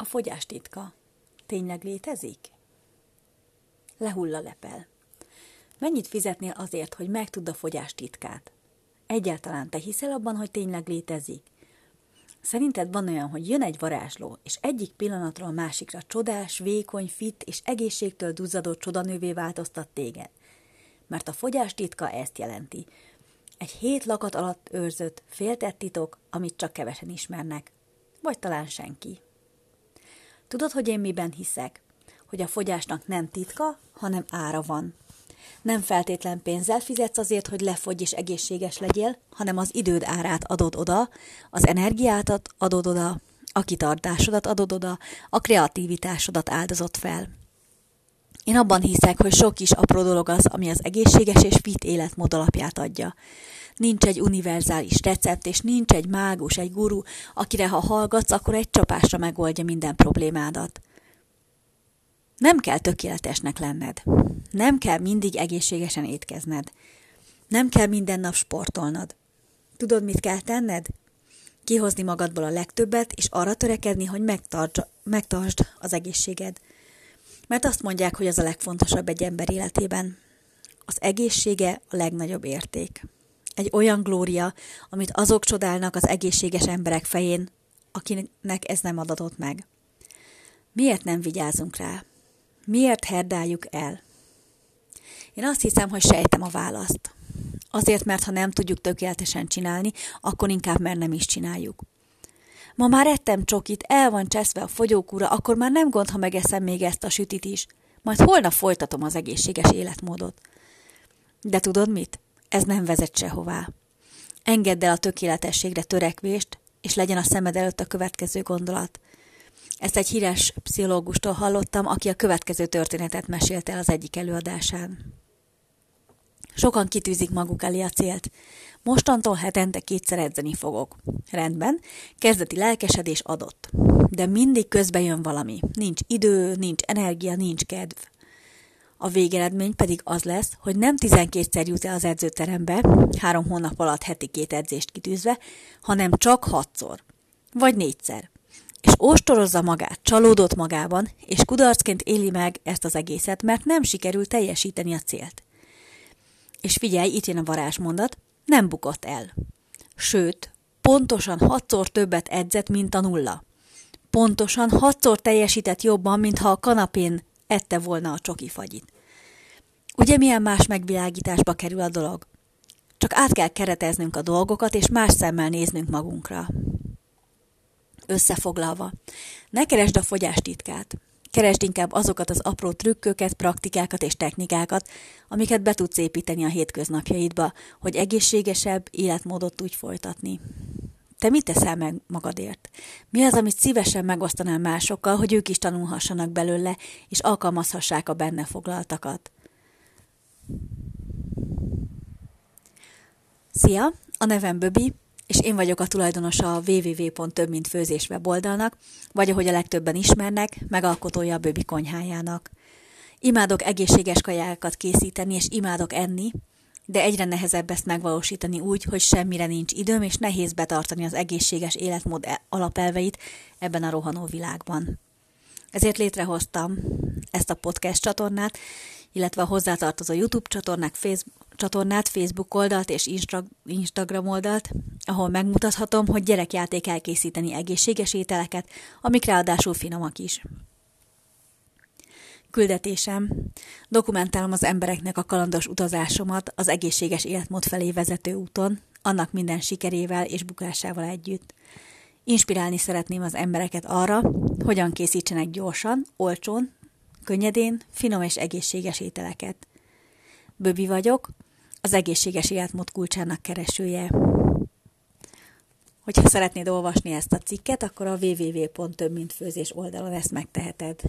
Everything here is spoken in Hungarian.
A fogyás titka tényleg létezik? Lehull a lepel. Mennyit fizetnél azért, hogy megtudd a fogyás titkát? Egyáltalán te hiszel abban, hogy tényleg létezik? Szerinted van olyan, hogy jön egy varázsló, és egyik pillanatról a másikra csodás, vékony, fit és egészségtől duzzadó csodanővé változtat téged? Mert a fogyás titka ezt jelenti. Egy hét lakat alatt őrzött, féltett titok, amit csak kevesen ismernek. Vagy talán senki. Tudod, hogy én miben hiszek? Hogy a fogyásnak nem titka, hanem ára van. Nem feltétlen pénzzel fizetsz azért, hogy lefogy és egészséges legyél, hanem az időd árát adod oda, az energiátat adod oda, a kitartásodat adod oda, a kreativitásodat áldozott fel. Én abban hiszek, hogy sok is apró dolog az, ami az egészséges és fit életmód alapját adja. Nincs egy univerzális recept, és nincs egy mágus, egy guru, akire ha hallgatsz, akkor egy csapásra megoldja minden problémádat. Nem kell tökéletesnek lenned. Nem kell mindig egészségesen étkezned. Nem kell minden nap sportolnod. Tudod, mit kell tenned? Kihozni magadból a legtöbbet, és arra törekedni, hogy megtartsd, az egészséged. Mert azt mondják, hogy az a legfontosabb egy ember életében. Az egészsége a legnagyobb érték. Egy olyan glória, amit azok csodálnak az egészséges emberek fején, akinek ez nem adatott meg. Miért nem vigyázunk rá? Miért herdáljuk el? Én azt hiszem, hogy sejtem a választ. Azért, mert ha nem tudjuk tökéletesen csinálni, akkor inkább mert nem is csináljuk. Ma már ettem csokit, el van cseszve a fogyókúra, akkor már nem gond, ha megeszem még ezt a sütit is. Majd holnap folytatom az egészséges életmódot. De tudod mit? Ez nem vezet sehová. Engedd el a tökéletességre törekvést, és legyen a szemed előtt a következő gondolat. Ezt egy híres pszichológustól hallottam, aki a következő történetet mesélte el az egyik előadásán. Sokan kitűzik maguk elé a célt. Mostantól hetente kétszer edzeni fogok. Rendben, kezdeti lelkesedés adott. De mindig közbe jön valami. Nincs idő, nincs energia, nincs kedv. A végeredmény pedig az lesz, hogy nem 12-szer jut el az edzőterembe, három hónap alatt heti két edzést kitűzve, hanem csak hatszor. Vagy négyszer és ostorozza magát, csalódott magában, és kudarcként éli meg ezt az egészet, mert nem sikerül teljesíteni a célt. És figyelj, itt jön a varázsmondat, nem bukott el. Sőt, pontosan hatszor többet edzett, mint a nulla. Pontosan hatszor teljesített jobban, mintha a kanapén ette volna a csoki fagyit. Ugye milyen más megvilágításba kerül a dolog? Csak át kell kereteznünk a dolgokat, és más szemmel néznünk magunkra. Összefoglalva, ne keresd a fogyás titkát. Keresd inkább azokat az apró trükköket, praktikákat és technikákat, amiket be tudsz építeni a hétköznapjaidba, hogy egészségesebb életmódot tudj folytatni. Te mit teszel meg magadért? Mi az, amit szívesen megosztanál másokkal, hogy ők is tanulhassanak belőle, és alkalmazhassák a benne foglaltakat? Szia! A nevem Böbi, és én vagyok a tulajdonosa a www.többmintfőzés weboldalnak, vagy ahogy a legtöbben ismernek, megalkotója a Böbi konyhájának. Imádok egészséges kajákat készíteni, és imádok enni, de egyre nehezebb ezt megvalósítani úgy, hogy semmire nincs időm, és nehéz betartani az egészséges életmód e- alapelveit ebben a rohanó világban. Ezért létrehoztam ezt a podcast csatornát, illetve a hozzátartozó YouTube csatornák, Facebook, csatornát, Facebook oldalt és Instagram oldalt, ahol megmutathatom, hogy gyerekjáték elkészíteni egészséges ételeket, amik ráadásul finomak is. Küldetésem. Dokumentálom az embereknek a kalandos utazásomat az egészséges életmód felé vezető úton, annak minden sikerével és bukásával együtt. Inspirálni szeretném az embereket arra, hogyan készítsenek gyorsan, olcsón, könnyedén, finom és egészséges ételeket. Böbi vagyok, az egészséges életmód kulcsának keresője. Hogyha szeretnéd olvasni ezt a cikket, akkor a www.többmintfőzés oldalon ezt megteheted.